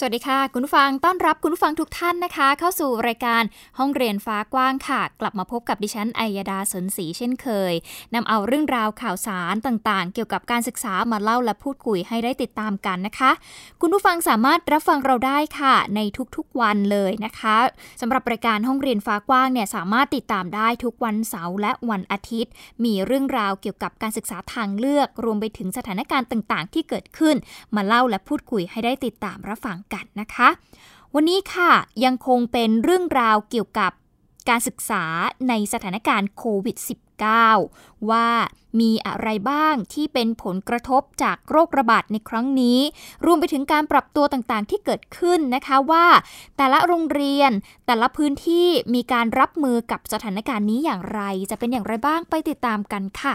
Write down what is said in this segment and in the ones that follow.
สวัสดีค่ะ คุณฟังต้อนรับคุณฟังทุกท่านนะคะ เข้าสู่รายการห้องเรียนฟ้ากว้างค่ะ กลับมาพบกับดิฉัน อัยดาสนศรีเช่นเคยนำเอาเรื่องราวข่าวสารต่างๆ เกี่ยวกับการศึกษามาเล่าและพูดคุยให้ได้ติดตามกันนะคะ คุณผู้ฟังสามารถรับฟังเราได้ค่ะ ในทุกๆวันเลยนะคะสำหรับรายการห้องเรียนฟ้ากว้างเนี่ยสามารถติดตามได้ทุกวันเสาร์และวันอาทิตย์ มีเรื่องราวเกี่ยวกับการศึกษาทางเลือก รวมไปถึงสถานการณ์ต่างๆ ที่เกิดขึ้น มาเล่าและพูดคุยให้ได้ติดตามรับฟังกันนะคะ วันนี้ค่ะยังคงเป็นเรื่องราวเกี่ยวกับการศึกษาในสถานการณ์โควิด -19 ว่ามีอะไรบ้างที่เป็นผลกระทบจากโรคระบาดในครั้งนี้ รวมไปถึงการปรับตัวต่างๆ ที่เกิดขึ้นนะคะว่า แต่ละโรงเรียน แต่ละพื้นที่มีการรับมือกับสถานการณ์นี้อย่างไร จะเป็นอย่างไรบ้างไปติดตามกันค่ะ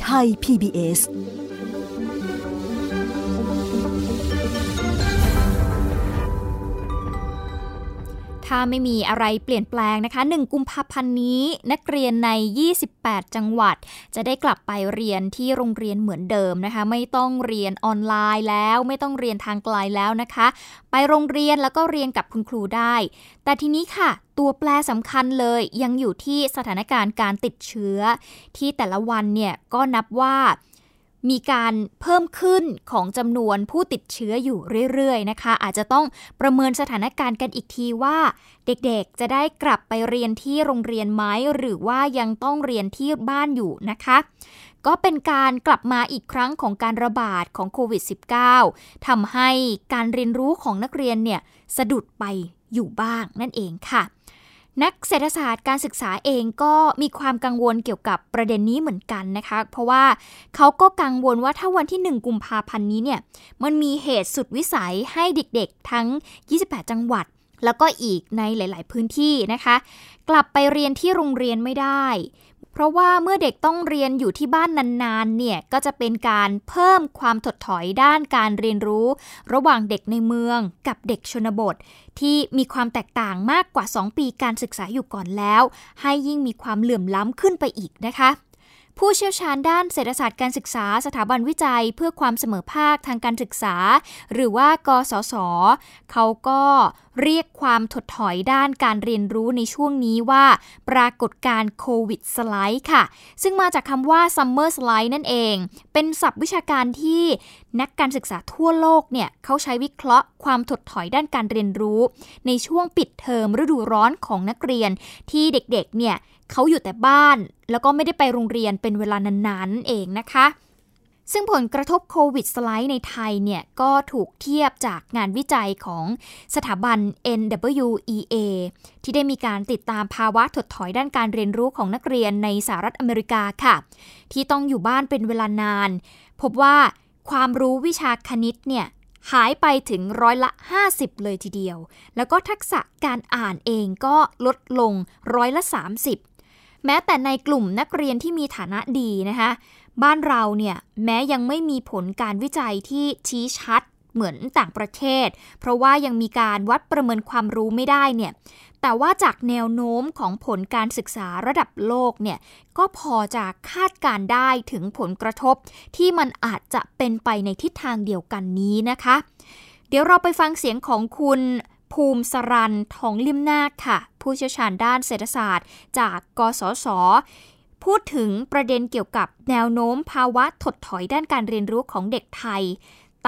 ไทย PBS ถ้าไม่มีอะไรเปลี่ยนแปลงนะคะ 1 กุมภาพันธ์นี้นักเรียนใน 28 จังหวัด จะได้กลับไปเรียนที่โรงเรียนเหมือนเดิมนะคะ ไม่ต้องเรียนออนไลน์แล้ว ไม่ต้องเรียนทางไกลแล้วนะคะ ไปโรงเรียนแล้วก็เรียนกับคุณครูได้ แต่ทีนี้ค่ะ ตัวแปรสำคัญเลยยังอยู่ที่สถานการณ์การติดเชื้อ ที่แต่ละวันเนี่ยก็นับว่า มีการเพิ่มขึ้นของจำนวนผู้ติดเชื้ออยู่เรื่อยๆนะคะ อาจจะต้องประเมินสถานการณ์กันอีกทีว่า เด็กๆจะได้กลับไปเรียนที่โรงเรียนไหมหรือว่ายังต้องเรียนที่บ้านอยู่นะคะ ก็เป็นการกลับมาอีกครั้งของการระบาดของโควิด -19 ทำให้การเรียนรู้ของนักเรียนเนี่ยสะดุดไปอยู่บ้างนั่นเองค่ะ นักเศรษฐศาสตร์การศึกษาเองก็มีความกังวลเกี่ยวกับประเด็นนี้เหมือนกันนะคะ เพราะว่าเขาก็กังวลว่าถ้าวันที่ 1 กุมภาพันธ์นี้เนี่ยมันมีเหตุสุดวิสัยให้เด็กๆ ทั้ง 28 จังหวัด แล้วก็อีกในหลาย ๆ พื้นที่นะคะ กลับไปเรียนที่โรงเรียนไม่ได้ เพราะว่าเมื่อเด็กต้องเรียนอยู่ที่บ้านนานๆ เนี่ย ก็จะเป็นการเพิ่มความถดถอยด้านการเรียนรู้ ระหว่างเด็กในเมืองกับเด็กชนบท ที่มีความแตกต่างมากกว่า 2 ปีการศึกษาอยู่ก่อนแล้ว ให้ยิ่งมีความเหลื่อมล้ำขึ้นไปอีกนะคะ ผู้เชี่ยวชาญด้านเศรษฐศาสตร์การศึกษาสถาบันวิจัยเพื่อความเสมอภาคทางการศึกษา หรือว่ากสศเขาก็เรียกความถดถอยด้านการเรียนรู้ในช่วงนี้ว่า ปรากฏการโควิดสไลด์ค่ะ ซึ่งมาจากคำว่า summer slide นั่นเอง เป็นศัพท์วิชาการที่นักการศึกษาทั่วโลกเนี่ยเขาใช้วิเคราะห์ความถดถอยด้านการเรียนรู้ ในช่วงปิดเทอมฤดูร้อนของนักเรียนที่เด็กๆเนี่ย เขาอยู่แต่บ้าน แล้วก็ไม่ได้ไปโรงเรียนเป็นเวลานานๆเองนะคะ ซึ่งผลกระทบโควิดสไลด์ในไทยเนี่ยก็ถูกเทียบจากงานวิจัยของสถาบัน NWEA ที่ได้มีการติดตามภาวะถดถอยด้านการเรียนรู้ของนักเรียนในสหรัฐอเมริกาค่ะ ที่ต้องอยู่บ้านเป็นเวลานาน พบว่าความรู้วิชาคณิตเนี่ยหายไปถึงร้อยละ 50 เลยทีเดียว แล้วก็ทักษะการอ่านเองก็ลดลงร้อยละ 30 แม้แต่ในกลุ่มนักเรียนที่มีฐานะดีนะคะ บ้านเราเนี่ยแม้ยังไม่มีผลการวิจัยที่ชี้ชัดเหมือนต่างประเทศ เพราะว่ายังมีการวัดประเมินความรู้ไม่ได้เนี่ยแต่ว่าจากแนวโน้มของผลการศึกษาระดับโลกเนี่ยก็พอจะคาดการได้ถึงผลกระทบ ที่มันอาจจะเป็นไปในทิศทางเดียวกันนี้นะคะ เดี๋ยวเราไปฟังเสียงของคุณ ภูมิสรันทองลิมนาคค่ะ ผู้เชี่ยวชาญด้านเศรษฐศาสตร์ จากกสศพูดถึงประเด็นเกี่ยวกับแนวโน้มภาวะถดถอยด้านการเรียนรู้ของเด็กไทย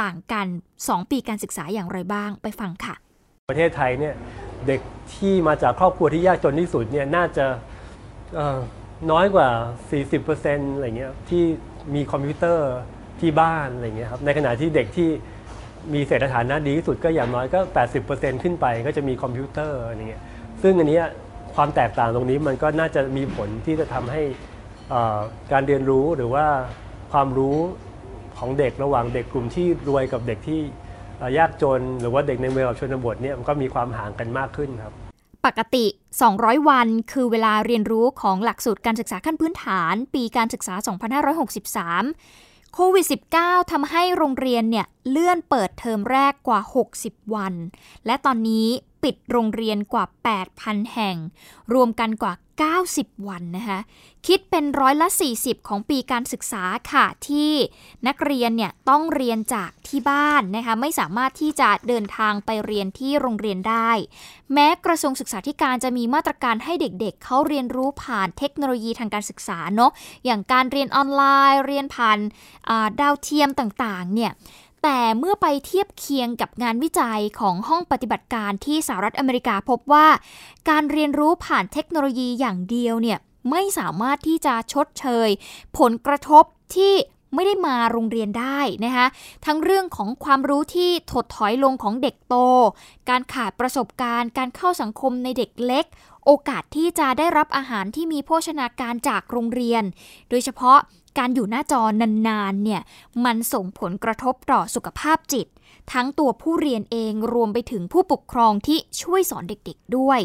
ต่างกัน 2 ปีการศึกษาอย่างไรบ้างไปฟังค่ะ ประเทศไทยเนี่ยเด็กที่มาจากครอบครัวที่ยากจนที่สุดเนี่ยน่าจะน้อยกว่า 40%อะไรเงี้ยที่มีคอมพิวเตอร์ที่บ้านอะไรเงี้ยครับในขณะที่เด็กที่ มีเศรษฐฐานะดีที่สุดก็อย่างน้อยก็ 80%ขึ้นไปก็จะมีคอมพิวเตอร์อะไรเงี้ยซึ่งอันนี้ความแตกต่างตรงนี้มันก็น่าจะมีผลที่จะทำให้การเรียนรู้หรือว่าความรู้ของเด็กระหว่างเด็กกลุ่มที่รวยกับเด็กที่ยากจน หรือว่าเด็กในเมืองกับชนบทเนี่ยมันก็มีความห่างกันมากขึ้นครับ ปกติ 200 วันคือเวลาเรียนรู้ของหลักสูตรการศึกษาขั้นพื้นฐาน ปีการศึกษา 2563 โควิด -19 ทำให้โรงเรียนเนี่ยเลื่อนเปิดเทอมแรกกว่า 60 วัน และตอนนี้ปิดโรงเรียนกว่า 8,000 แห่ง รวมกันกว่า 90 วันนะคะคิดเป็นร้อยละ 40 ของปีการศึกษาค่ะที่นักเรียนเนี่ยต้องเรียนจากที่บ้านนะคะไม่สามารถที่จะเดินทางไปเรียนที่โรงเรียนได้ แม้กระทรวงศึกษาธิการจะมีมาตรการให้เด็กๆเเขาเรียนรู้ผ่านเทคโนโลยีทางการศึกษาเนาะอย่างการเรียนออนไลน์ เรียนผ่านดาวเทียมต่างๆเนี่ย แต่เมื่อไปเทียบเคียงกับงานวิจัยของห้องปฏิบัติการที่สหรัฐอเมริกาพบว่า การเรียนรู้ผ่านเทคโนโลยีอย่างเดียวเนี่ยไม่สามารถที่จะชดเชย ผลกระทบที่ไม่ได้มาโรงเรียนได้นะคะทั้งเรื่องของความรู้ที่ถดถอยลงของเด็กโต การขาดประสบการณ์ การเข้าสังคมในเด็กเล็ก โอกาสที่จะได้รับอาหารที่มีโภชนาการจากโรงเรียน โดยเฉพาะ การอยู่หน้าจอนานๆเนี่ยมันส่งผลกระทบต่อสุขภาพจิต ทั้งตัวผู้เรียนเองรวมไปถึงผู้ปกครองที่ช่วยสอนเด็กๆด้วย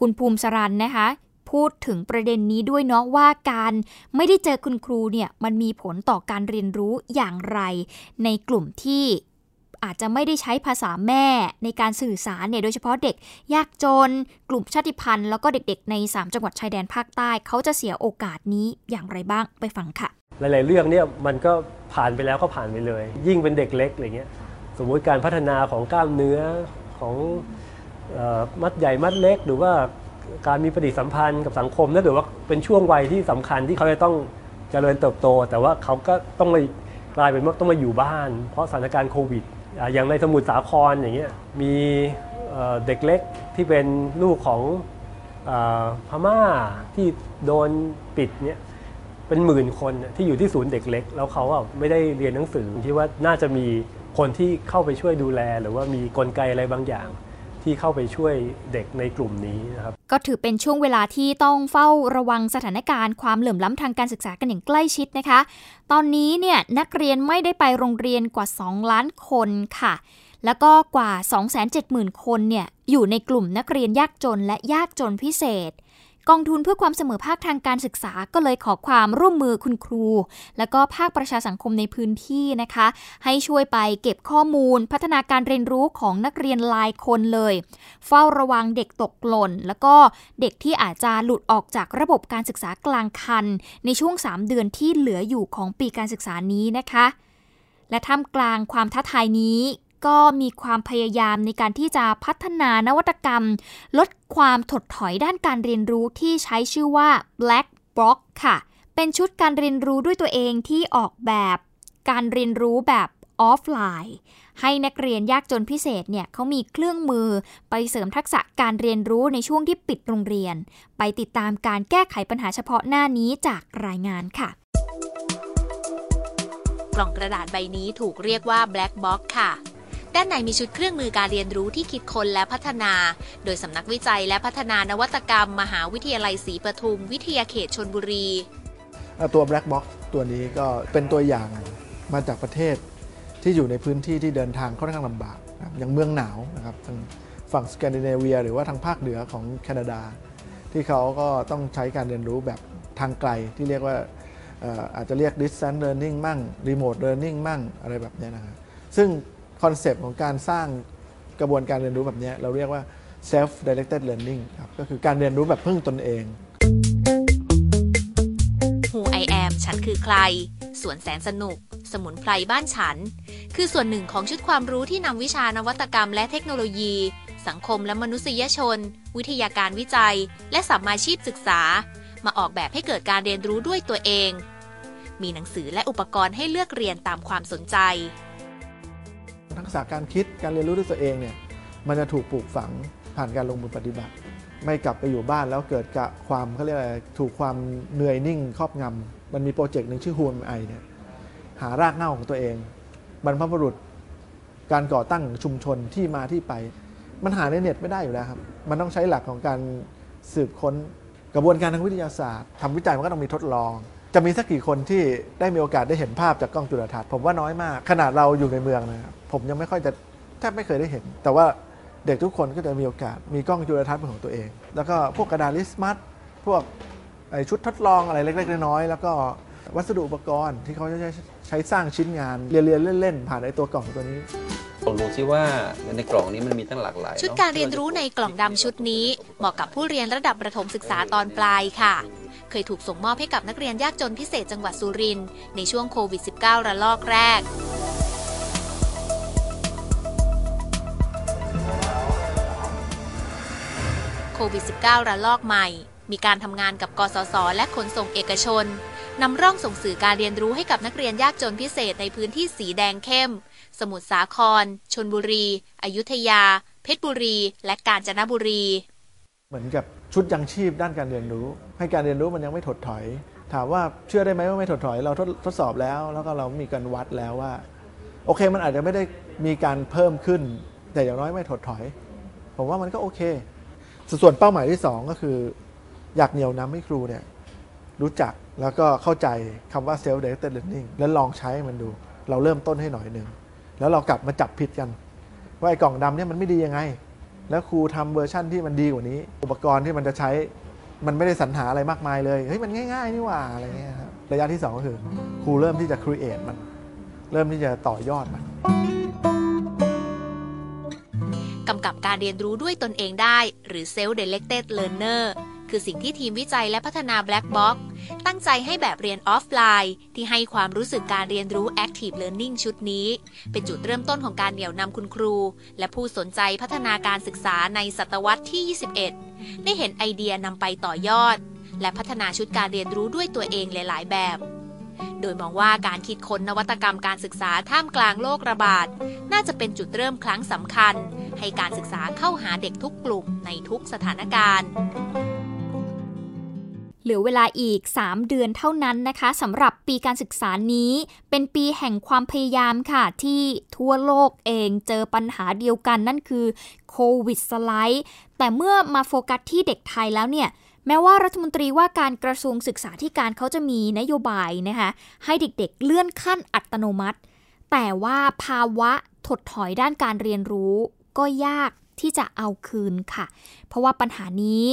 คุณภูมิสรันนะคะ พูดถึงประเด็นนี้ด้วยเนาะว่าการไม่ได้เจอคุณครูเนี่ยมันมีผลต่อการเรียนรู้อย่างไร ในกลุ่มที่อาจจะไม่ได้ใช้ภาษาแม่ในการสื่อสารเนี่ยโดยเฉพาะเด็กยากจน กลุ่มชาติพันธุ์ แล้วก็เด็กๆ ใน 3 จังหวัดชายแดนภาคใต้ เขาจะเสียโอกาสนี้อย่างไรบ้างไปฟังค่ะ หลาย ๆ เรื่องเนี่ยมันก็ผ่านไปแล้วก็ผ่านไปเลย ยิ่งเป็นเด็กเล็กอะไรเงี้ยสมมุติการพัฒนาของกล้ามเนื้อของมัดใหญ่มัดเล็ก หรือว่าการมีปฏิสัมพันธ์กับสังคมนั่นถือว่าเป็นช่วงวัยที่สำคัญที่เขาจะต้องเจริญเติบโต แต่ว่าเขาก็ต้องมากลายเป็นว่าต้องมาอยู่บ้าน เพราะสถานการณ์โควิด อย่างในสมุทรสาครอย่างเงี้ยมีเด็กเล็กที่เป็นลูกของพม่าที่โดนปิดเนี่ย เป็นหมื่นคนที่อยู่ที่ศูนย์เด็กเล็ก แล้วเขาไม่ได้เรียนหนังสือที่ว่าน่าจะมีคนที่เข้าไปช่วยดูแล หรือว่ามีกลไกอะไรบางอย่าง ที่เข้าไปช่วยเด็กในกลุ่มนี้นะครับก็ถือเป็นช่วงเวลาที่ต้องเฝ้าระวังสถานการณ์ความเหลื่อมล้ำทางการศึกษากันอย่างใกล้ชิดนะคะ ตอนนี้เนี่ยนักเรียนไม่ได้ไปโรงเรียนกว่า 2 ล้านคนค่ะ แล้วก็กว่า 270,000 คนเนี่ยอยู่ในกลุ่มนักเรียนยากจนและยากจนพิเศษ กองทุนเพื่อความเสมอภาคทางการศึกษาก็เลยขอความร่วมมือคุณครู และก็ภาคประชาสังคมในพื้นที่นะคะ ให้ช่วยไปเก็บข้อมูล พัฒนาการเรียนรู้ของนักเรียนลายคนเลย เฝ้าระวังเด็กตกหล่น แล้วก็เด็กที่อาจจะหลุดออกจากระบบการศึกษากลางคัน ในช่วง 3 เดือนที่เหลืออยู่ของปีการศึกษานี้นะคะและท่ามกลางความท้าทายนี้ ก็มีความพยายามในการที่จะพัฒนานวัตกรรม ลดความถดถอยด้านการเรียนรู้ที่ใช้ชื่อว่า Black Box ค่ะ เป็นชุดการเรียนรู้ด้วยตัวเองที่ออกแบบการเรียนรู้แบบออฟไลน์ ให้นักเรียนยากจนพิเศษเนี่ยเขามีเครื่องมือไปเสริมทักษะการเรียนรู้ในช่วงที่ปิดโรงเรียน ไปติดตามการแก้ไขปัญหาเฉพาะหน้านี้จากรายงานค่ะ กล่องกระดาษใบนี้ถูกเรียกว่า Black Box ค่ะ ด้านในมีชุดเครื่องมือการเรียนรู้ที่คิดค้นและพัฒนา โดยสำนักวิจัยและพัฒนานวัตกรรม มหาวิทยาลัยศรีปทุม วิทยาเขตชนบุรี ตัว Black Box ตัวนี้ก็เป็นตัวอย่างมาจากประเทศที่อยู่ในพื้นที่ที่เดินทางค่อนข้างลำบากอย่างเมืองหนาวนะครับทางฝั่งสแกนดิเนเวีย หรือว่าทางภาคเหนือของแคนาดา ที่เขาก็ต้องใช้การเรียนรู้แบบทางไกลที่เรียกว่าอาจจะเรียก distance learning มั่ง remote learning มั่งอะไรแบบนี้นะครับซึ่ง คอนเซปต์ของการสร้างกระบวนการเรียนรู้แบบนี้เราเรียกว่า self directed learning ครับก็คือการเรียนรู้แบบพึ่งตนเอง Who I am ฉันคือใคร สวนแสนสนุก สมุนไพรบ้านฉัน คือส่วนหนึ่งของชุดความรู้ที่นำวิชานวัตกรรมและเทคโนโลยี สังคมและมนุษยชน วิทยาการวิจัย และสัมมาชีพศึกษา มาออกแบบให้เกิดการเรียนรู้ด้วยตัวเอง มีหนังสือและอุปกรณ์ให้เลือกเรียนตามความสนใจ ทักษะการคิดการเรียนรู้ด้วยตัวเองเนี่ยมันจะถูกปลูกฝังผ่านการลงมือปฏิบัติ ไม่กลับไปอยู่บ้านแล้วเกิดกับความเขาเรียกอะไรถูกความเหนื่อยนิ่งครอบงำมันมีโปรเจกต์หนึ่งชื่อ Who Am I เนี่ยหารากเหง้าของตัวเอง บรรพบุรุษการก่อตั้งชุมชนที่มาที่ไป มันหาในเน็ตไม่ได้อยู่แล้วครับ มันต้องใช้หลักของการสืบค้นกระบวนการทางวิทยาศาสตร์ทำวิจัยมันก็ต้องมีทดลอง จะมีสักกี่คนที่ได้มีโอกาสได้เห็นภาพจากกล้องจุลทรรศน์ผมว่าน้อยมาก ขนาดเราอยู่ในเมืองนะครับ ผมยังไม่ค่อยจะแทบไม่เคยได้เห็น แต่ว่าเด็กทุกคนก็จะมีโอกาส มีกล้องจุลทรรศน์เป็นของตัวเอง แล้วก็พวกกระดาษลิสมัสพวกไอชุดทดลองอะไรเล็กๆน้อยๆแล้วก็วัสดุอุปกรณ์ที่เขาจะใช้ใช้สร้างชิ้นงานเรียนๆเล่นๆ ผ่านไอตัวกล่องตัวนี้ลองดูซิว่าในกล่องนี้มันมีตั้งหลากหลายชุดอะการเรียนรู้ในกล่องดำชุดนี้เหมาะกับผู้เรียนระดับประถมศึกษาตอนปลายค่ะ เคยถูกส่งมอบให้กับนักเรียนยากจนพิเศษจังหวัดสุรินทร์ในช่วงโควิด -19 ระลอกแรก โควิด -19 ระลอกใหม่ มีการทำงานกับกสศและขนส่งเอกชนนำร่องส่งสื่อการเรียนรู้ให้กับนักเรียนยากจนพิเศษในพื้นที่สีแดงเข้ม สมุทรสาคร ชนบุรี อยุธยา เพชรบุรี และกาญจนบุรี เหมือนกับชุดยังชีพด้านการเรียนรู้ ให้การเรียนรู้มันยังไม่ถดถอย ถามว่าเชื่อได้ไหมว่าไม่ถดถอย เราทดทดสอบแล้ว แล้วก็เรามีการวัดแล้วว่า โอเคมันอาจจะไม่ได้มีการเพิ่มขึ้น แต่อย่างน้อยไม่ถดถอย ผมว่ามันก็โอเค ส่วนเป้าหมายที่ 2 ก็คือ อยากเหนี่ยวนำให้ครูเนี่ยรู้จักแล้วก็เข้าใจคำว่า self directed learning แล้วลองใช้มันดู เราเริ่มต้นให้หน่อยหนึ่ง แล้วเรากลับมาจับผิดกัน ว่าไอ้กล่องดำเนี่ยมันไม่ดียังไง แล้วครูทำเวอร์ชั่นที่มันดีกว่านี้ อุปกรณ์ที่มันจะใช้มันไม่ได้สรรหาอะไรมากมายเลย เฮ้ย มันง่าย ๆ นี่หว่าอะไรเงี้ยครับระยะที่ 2 ก็คือ ครูเริ่มที่จะ create มัน เริ่มที่จะต่อยอดมัน กำกับการเรียนรู้ด้วยตนเองได้ หรือ self directed learner คือสิ่งที่ทีมวิจัยและพัฒนา Black Box ตั้งใจให้แบบเรียนออฟไลน์ ที่ให้ความรู้สึกการเรียนรู้ Active Learning ชุดนี้ เป็นจุดเริ่มต้นของการเหนี่ยวนำคุณครู และผู้สนใจพัฒนาการศึกษาในศตวรรษที่ 21 ได้เห็นไอเดียนำไปต่อยอด และพัฒนาชุดการเรียนรู้ด้วยตัวเองหลาย ๆ แบบ โดยมองว่าการคิดค้นนวัตกรรมการศึกษาท่ามกลางโรคระบาด น่าจะเป็นจุดเริ่มครั้งสำคัญ ให้การศึกษาเข้าหาเด็กทุกกลุ่มในทุกสถานการณ์เหลือเวลาอีก 3 เดือนเท่านั้นนะคะสำหรับปีการศึกษานี้ เป็นปีแห่งความพยายามค่ะ ที่ทั่วโลกเองเจอปัญหาเดียวกันนั่นคือโควิดสไลด์แต่เมื่อมาโฟกัสที่เด็กไทยแล้วเนี่ย แม้ว่ารัฐมนตรีว่าการกระทรวงศึกษาธิการเขาจะมีนโยบายนะคะให้เด็กๆ เลื่อนขั้นอัตโนมัติ แต่ว่าภาวะถดถอยด้านการเรียนรู้ก็ยากที่จะเอาคืนค่ะ เพราะว่าปัญหานี้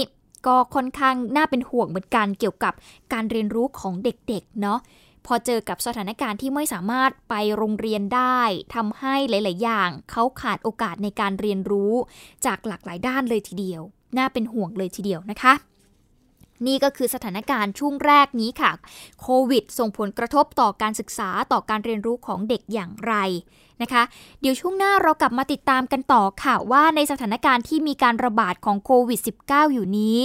ก็ค่อนข้างน่าเป็นห่วงเหมือนกันเกี่ยวกับการเรียนรู้ของเด็กๆเนาะพอเจอกับสถานการณ์ที่ไม่สามารถไปโรงเรียนได้ทำให้หลาย ๆ อย่างเขาขาดโอกาสในการเรียนรู้ จากหลากหลายด้านเลยทีเดียว น่าเป็นห่วงเลยทีเดียวนะคะ นี่ก็คือสถานการณ์ช่วงแรกนี้ค่ะ โควิด ส่งผลกระทบต่อการศึกษาต่อการเรียนรู้ของเด็กอย่างไรนะคะ เดี๋ยวช่วงหน้าเรากลับมาติดตามกันต่อค่ะ ว่าในสถานการณ์ที่มีการระบาดของโควิด -19 อยู่นี้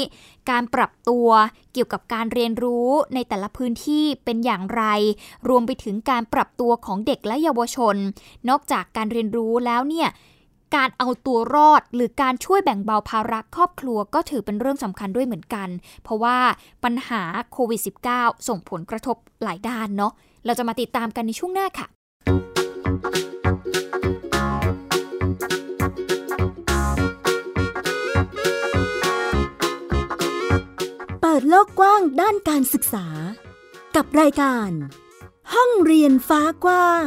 การปรับตัวเกี่ยวกับการเรียนรู้ในแต่ละพื้นที่เป็นอย่างไร รวมไปถึงการปรับตัวของเด็กและเยาวชน นอกจากการเรียนรู้แล้วเนี่ย การเอาตัวรอด หรือการช่วยแบ่งเบาภาระครอบครัวก็ถือเป็นเรื่องสำคัญด้วยเหมือนกัน เพราะว่าปัญหาโควิด -19 ส่งผลกระทบหลายด้านเนาะ เราจะมาติดตามกันในช่วงหน้าค่ะเปิดโลกกว้างด้านการศึกษา กับรายการ ห้องเรียนฟ้ากว้าง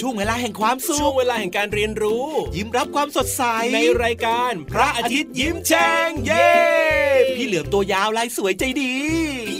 ช่วงเวลาแห่งความสุขช่วงเวลาแห่งการเรียนรู้ ยิ้มรับความสดใส ในรายการ พระอาทิตย์ยิ้มแฉ่งเย้พี่เหลือมตัวยาวลายสวยใจดีพี่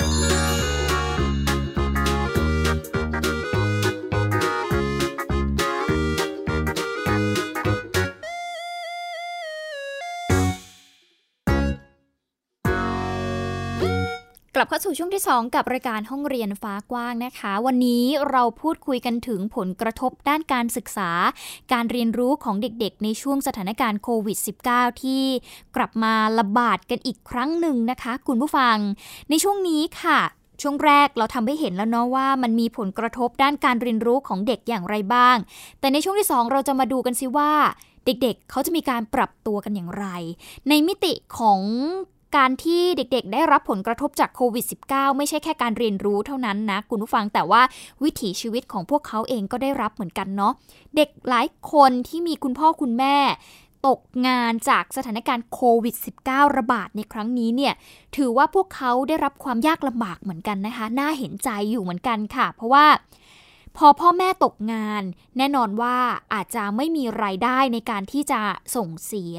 ลับเข้าสู่ช่วงที่ 2 กับรายการห้องเรียนฟ้ากว้างนะคะ วันนี้เราพูดคุยกันถึงผลกระทบด้านการศึกษา การเรียนรู้ของเด็กๆ ในช่วงสถานการณ์โควิด -19 ที่กลับมาระบาดกันอีกครั้งหนึ่งนะคะ คุณผู้ฟัง ในช่วงนี้ค่ะช่วงแรกเราทำให้เห็นแล้วเนาะว่ามันมีผลกระทบด้านการเรียนรู้ของเด็กอย่างไรบ้าง แต่ในช่วงที่ 2 เราจะมาดูกันซิว่า เด็กๆ เขาจะมีการปรับตัวกันอย่างไร ในมิติของ การที่เด็กๆ ได้รับผลกระทบจากโควิด -19 ไม่ใช่แค่การเรียนรู้เท่านั้นนะ คุณผู้ฟังแต่ว่าวิถีชีวิตของพวกเขาเองก็ได้รับเหมือนกันเนาะเด็กหลายคนที่มีคุณพ่อคุณแม่ ตกงานจากสถานการณ์โควิด -19 ระบาดในครั้งนี้เนี่ยถือว่าพวกเขาได้รับความยากลำบากเหมือนกันนะคะ น่าเห็นใจอยู่เหมือนกันค่ะ เพราะว่า พอพ่อแม่ตกงาน แน่นอนว่าอาจจะไม่มีรายได้ในการที่จะส่งเสีย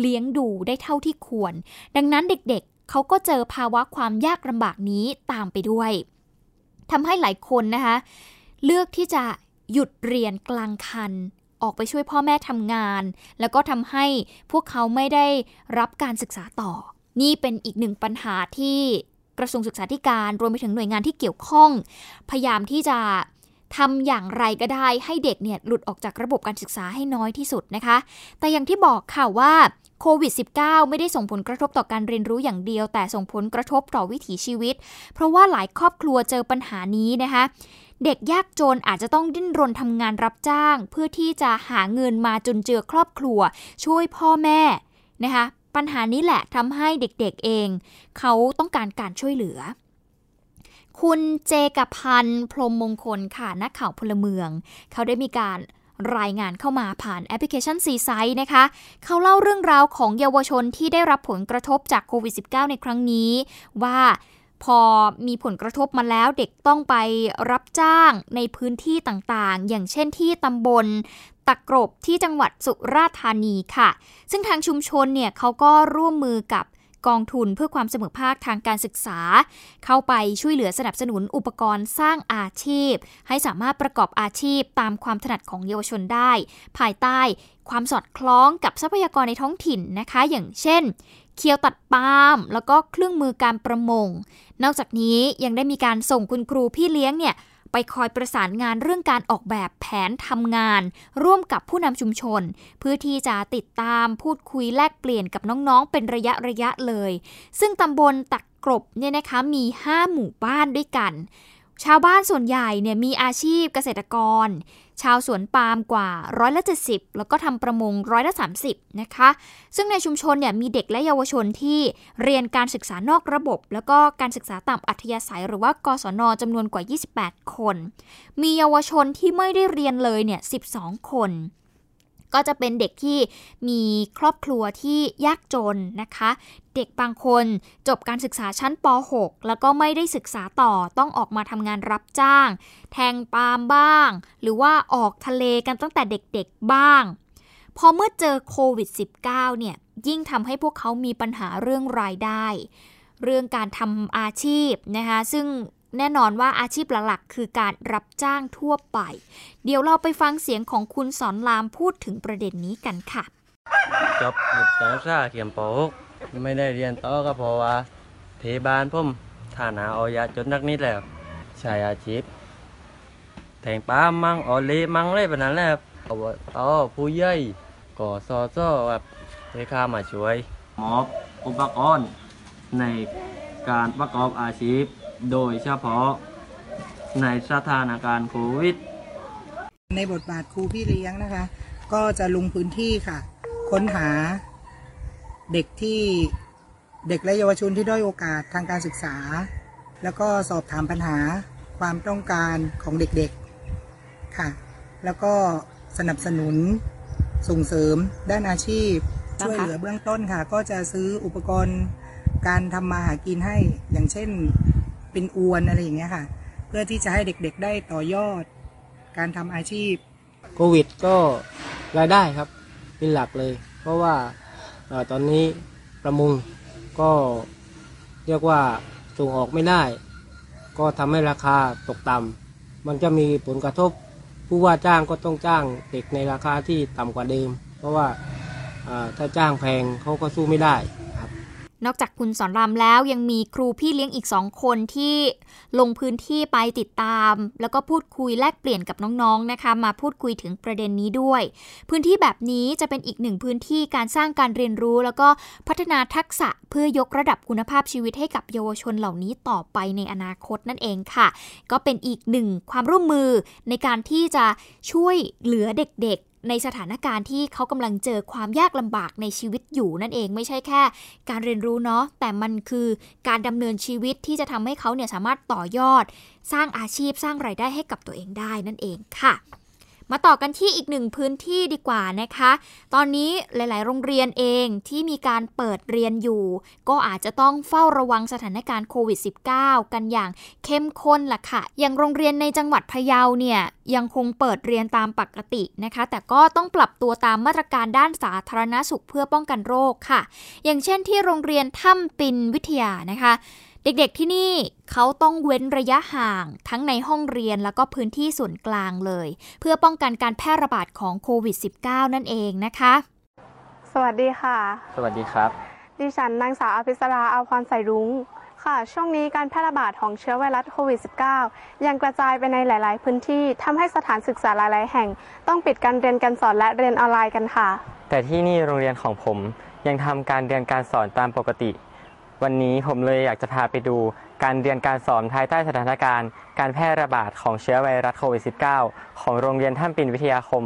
เลี้ยงดูได้เท่าที่ควร ดังนั้นเด็กๆ เขาก็เจอภาวะความยากลำบากนี้ตามไปด้วยทำให้หลายคนนะคะ เลือกที่จะหยุดเรียนกลางคัน ออกไปช่วยพ่อแม่ทำงาน แล้วก็ทำให้พวกเขาไม่ได้รับการศึกษาต่อ นี่เป็นอีกหนึ่งปัญหาที่กระทรวงศึกษาธิการรวมไปถึงหน่วยงานที่เกี่ยวข้อง พยายามที่จะ ทำอย่างไรก็ได้ให้เด็กเนี่ยหลุดออกจากระบบการศึกษาให้น้อยที่สุดนะคะ แต่อย่างที่บอกค่ะว่าโควิด -19 ไม่ได้ส่งผลกระทบต่อการเรียนรู้อย่างเดียว แต่ส่งผลกระทบต่อวิถีชีวิต เพราะว่าหลายครอบครัวเจอปัญหานี้นะคะ เด็กยากจนอาจจะต้องดิ้นรนทำงานรับจ้าง เพื่อที่จะหาเงินมาจนเจือครอบครัว ช่วยพ่อแม่นะคะ ปัญหานี้แหละทำให้เด็กๆเอง เขาต้องการการช่วยเหลือ คุณเจกพันธ์พรมมงคลค่ะนักข่าวพลเมือง เขาได้มีการรายงานเข้ามาผ่านแอปพลิเคชันซีไซต์นะคะ เขาเล่าเรื่องราวของเยาวชนที่ได้รับผลกระทบจากโควิด -19 ในครั้งนี้ ว่าพอมีผลกระทบมาแล้วเด็กต้องไปรับจ้างในพื้นที่ต่างๆ อย่างเช่นที่ตำบลตะกรบที่จังหวัดสุราษฎร์ธานีค่ะ ซึ่งทางชุมชนเนี่ยเขาก็ร่วมมือกับ กองทุนเพื่อความเสมอภาคทางการศึกษา เข้าไปช่วยเหลือสนับสนุนอุปกรณ์สร้างอาชีพ ให้สามารถประกอบอาชีพตามความถนัดของเยาวชนได้ ภายใต้ความสอดคล้องกับทรัพยากรในท้องถิ่นนะคะ อย่างเช่น เคียวตัดปาล์มแล้วก็เครื่องมือการประมง นอกจากนี้ยังได้มีการส่งคุณครูพี่เลี้ยงเนี่ย ไปคอยประสานงานเรื่องการออกแบบแผนทำงาน ร่วมกับผู้นำชุมชน เพื่อที่จะติดตามพูดคุยแลกเปลี่ยนกับน้องๆ เป็นระยะระยะเลย ซึ่งตำบลตักกรบเนี่ยนะคะมี 5 หมู่บ้านด้วยกัน ชาวบ้านส่วนใหญ่เนี่ยมีอาชีพเกษตรกร ชาวสวนปาล์มกว่าร้อยละ70แล้วก็ทำประมงร้อยละ30นะคะ ซึ่งในชุมชนเนี่ยมีเด็กและเยาวชนที่เรียนการศึกษานอกระบบ แล้วก็การศึกษาตามอัธยาศัย หรือว่ากศนจำนวนกว่า 28 คน มีเยาวชนที่ไม่ได้เรียนเลยเนี่ย 12 คน ก็จะเป็นเด็กที่มีครอบครัวที่ยากจนนะคะ เด็กบางคนจบการศึกษาชั้นป .6 แล้วก็ไม่ได้ศึกษาต่อต้องออกมาทำงานรับจ้าง แทงปาล์มบ้าง หรือว่าออกทะเลกันตั้งแต่เด็กๆบ้าง พอเมื่อเจอโควิด -19 เนี่ยยิ่งทำให้พวกเขามีปัญหาเรื่องรายได้ เรื่องการทำอาชีพนะคะซึ่ง แน่นอนว่าอาชีพหลักๆคือการรับจ้างทั่วไป เดี๋ยวเราไปฟังเสียงของคุณสอนรามพูดถึงประเด็นนี้กันค่ะจบการศึกษาเขียนปกไม่ได้เรียนต่อก็เพราะว่าเทบานผมฐานะออยาจนนักนิดแล้วใช้อาชีพแทงป้ามั่งออเลมั่งเลยแบบนั้นแหละอบตผู้ใหญ่ก่อซอซอแบบให้ข้ามาช่วยมอบอุปกรณ์ในการประกอบอาชีพ โดยเฉพาะในสถานการณ์โควิด ในบทบาทครูพี่เลี้ยงนะคะ ก็จะลงพื้นที่ค่ะ ค้นหาเด็กที่เด็กและเยาวชนที่ด้อยโอกาสทางการศึกษา แล้วก็สอบถามปัญหาความต้องการของเด็กๆค่ะ แล้วก็สนับสนุนส่งเสริมด้านอาชีพ ช่วยเหลือเบื้องต้นค่ะ ก็จะซื้ออุปกรณ์การทำมาหากินให้อย่างเช่น เป็นอวนอะไรอย่างเงี้ยค่ะ เพื่อที่จะให้เด็กๆได้ต่อยอด การทำอาชีพ โควิดก็รายได้ครับเป็นหลักเลย เพราะว่าออตอนนี้ประมงก็เรียกว่าส่งออกไม่ได้ ก็ทำให้ราคาตกต่ำมันจะมีผลกระทบผู้ว่าจ้างก็ต้องจ้างเด็กในราคาที่ต่ำกว่าเดิม เพราะว่าถ้าจ้างแพงเขาก็สู้ไม่ได้ นอกจากคุณสอนรามแล้วยังมีครูพี่เลี้ยงอีกสองคนที่ลงพื้นที่ไปติดตาม แล้วก็พูดคุยแลกเปลี่ยนกับน้องๆนะคะ มาพูดคุยถึงประเด็นนี้ด้วย พื้นที่แบบนี้จะเป็นอีกหนึ่งพื้นที่การสร้างการเรียนรู้ แล้วก็พัฒนาทักษะเพื่อยกระดับคุณภาพชีวิตให้กับเยาวชนเหล่านี้ต่อไปในอนาคตนั่นเองค่ะ ก็เป็นอีกหนึ่งความร่วมมือในการที่จะช่วยเหลือเด็ก ในสถานการณ์ที่เขากำลังเจอความยากลำบากในชีวิตอยู่นั่นเองไม่ใช่แค่ การเรียนรู้เนาะแต่มันคือการดำเนินชีวิตที่จะทำให้เขาเนี่ยสามารถต่อยอด สร้างอาชีพสร้างไรายได้ให้กับตัวเองได้นั่นเองค่ะ มาต่อกันที่อีกหนึ่งพื้นที่ดีกว่านะคะ ตอนนี้หลาย ๆ โรงเรียนเองที่มีการเปิดเรียนอยู่ ก็อาจจะต้องเฝ้าระวังสถานการณ์โควิด -19 กันอย่างเข้มข้นล่ะค่ะ อย่างโรงเรียนในจังหวัดพะเยาเนี่ยยังคงเปิดเรียนตามปกตินะคะ แต่ก็ต้องปรับตัวตามมาตรการด้านสาธารณสุขเพื่อป้องกันโรคค่ะ อย่างเช่นที่โรงเรียนถ้ำปินวิทยานะคะ เด็กๆที่นี่เขาต้องเว้นระยะห่างทั้งในห้องเรียนแล้วก็พื้นที่ส่วนกลางเลย เพื่อป้องกันการแพร่ระบาดของโควิด -19 นั่นเองนะคะ สวัสดีค่ะ สวัสดีครับ ดิฉันนางสาวอภิสราอาพรใส่รุ้งค่ะ ช่วงนี้การแพร่ระบาดของเชื้อไวรัสโควิด -19 ยังกระจายไปในหลาย ๆ พื้นที่ทำให้สถานศึกษาหลาย ๆ แห่ง ต้องปิดการเรียนการสอนและเรียนออนไลน์กันค่ะ แต่ที่นี่โรงเรียนของผมยังทำการเรียนการสอนตามปกติ วันนี้ผมเลยอยากจะพาไปดูการเรียนการสอนภายใต้สถานการณ์ การแพร่ระบาดของเชื้อไวรัสโควิด -19 ของโรงเรียนท่ามปินวิทยาคม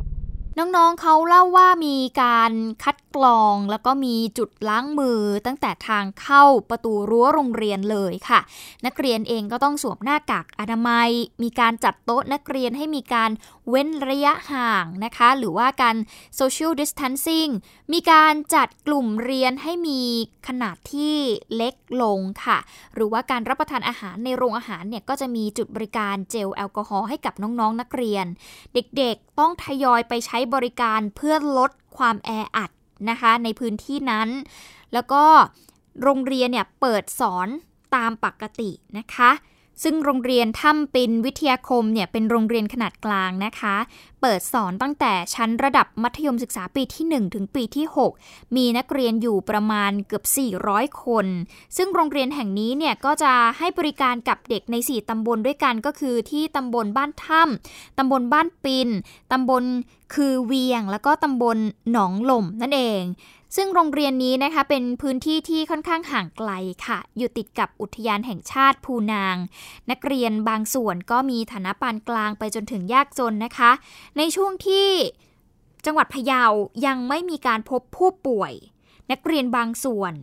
น้องๆเขาเล่าว่ามีการคัด กรอง แล้วก็มีจุดล้างมือตั้งแต่ทางเข้าประตูรั้วโรงเรียนเลยค่ะ นักเรียนเองก็ต้องสวมหน้ากากอนามัย มีการจัดโต๊ะนักเรียนให้มีการเว้นระยะห่างนะคะ หรือว่าการ social distancing มีการจัดกลุ่มเรียนให้มีขนาดที่เล็กลงค่ะ หรือว่าการรับประทานอาหารในโรงอาหารเนี่ยก็จะมีจุดบริการเจลแอลกอฮอล์ให้กับน้องๆนนักเรียน เด็กๆต้องทยอยไปใช้บริการเพื่อลดความแออัด นะคะ ในพื้นที่นั้น แล้วก็โรงเรียนเนี่ยเปิดสอนตามปกตินะคะ ซึ่งโรงเรียนถ้ำปินวิทยาคมเนี่ยเป็นโรงเรียนขนาดกลางนะคะ เปิดสอนตั้งแต่ชั้นระดับมัธยมศึกษาปีที่ 1 ถึงปีที่ 6 มีนักเรียนอยู่ประมาณเกือบ 400 คน ซึ่งโรงเรียนแห่งนี้เนี่ยก็จะให้บริการกับเด็กใน 4 ตำบลด้วยกันก็คือที่ตำบลบ้านถ้ำตำบลบ้านปินตำบลคือเวียง แล้วก็ตำบลหนองหล่มนั่นเอง ซึ่งโรงเรียนนี้นะคะเป็นพื้นที่ที่ค่อนข้างห่างไกลค่ะ อยู่ติดกับอุทยานแห่งชาติภูนาง นักเรียนบางส่วนก็มีฐานะปานกลางไปจนถึงยากจนนะคะ ในช่วงที่จังหวัดพะเยายังไม่มีการพบผู้ป่วย นักเรียนบางส่วน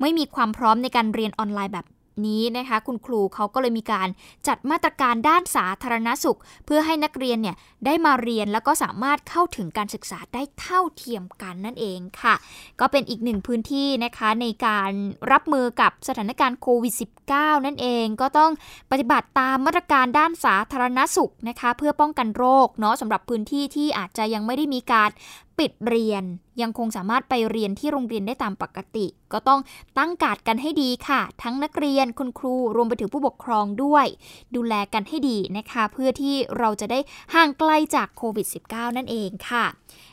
ไม่มีความพร้อมในการเรียนออนไลน์แบบ นี้นะคะคุณครูเขาก็เลยมีการจัดมาตรการด้านสาธารณสุข เพื่อให้นักเรียนเนี่ยได้มาเรียนแล้วก็สามารถเข้าถึงการศึกษาได้เท่าเทียมกันนั่นเองค่ะ ก็เป็นอีกหนึ่งพื้นที่นะคะในการรับมือกับสถานการณ์โควิด -19 นั่นเองก็ต้องปฏิบัติตามมาตรการด้านสาธารณสุขนะคะ เพื่อป้องกันโรคเนาะสำหรับพื้นที่ที่อาจจะยังไม่ได้มีการปิดเรียนยังคงสามารถไปเรียนที่โรงเรียนได้ตามปกติ ก็ต้องตั้งกาดกันให้ดีค่ะ ทั้งนักเรียนคุณครูรวมไปถึงผู้ปกครองด้วย ดูแลกันให้ดีนะคะ เพื่อที่เราจะได้ห่างไกลจากโควิด -19 นั่นเองค่ะ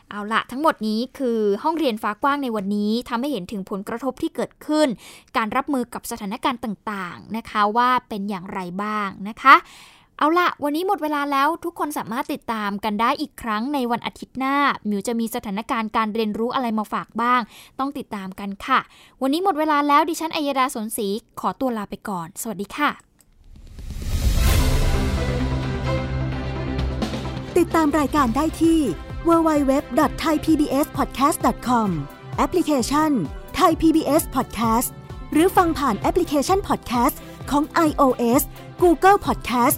เอาละทั้งหมดนี้คือห้องเรียนฟ้ากว้างในวันนี้ทำให้เห็นถึงผลกระทบที่เกิดขึ้น การรับมือกับสถานการณ์ต่างๆนะคะว่าเป็นอย่างไรบ้างนะคะ เอาละวันนี้หมดเวลาแล้วทุกคนสามารถติดตามกันได้อีกครั้งในวันอาทิตย์หน้ามิวจะมีสถานการณ์การเรียนรู้อะไรมาฝากบ้าง ต้องติดตามกันค่ะ วันนี้หมดเวลาแล้วดิฉันอัยดาสนศรีขอตัวลาไปก่อน สวัสดีค่ะ ติดตามรายการได้ที่ www.thaipbspodcast.com แอปพลิเคชัน Thai PBS Podcast หรือฟังผ่านแอปพลิเคชัน Podcast ของ iOS Google Podcast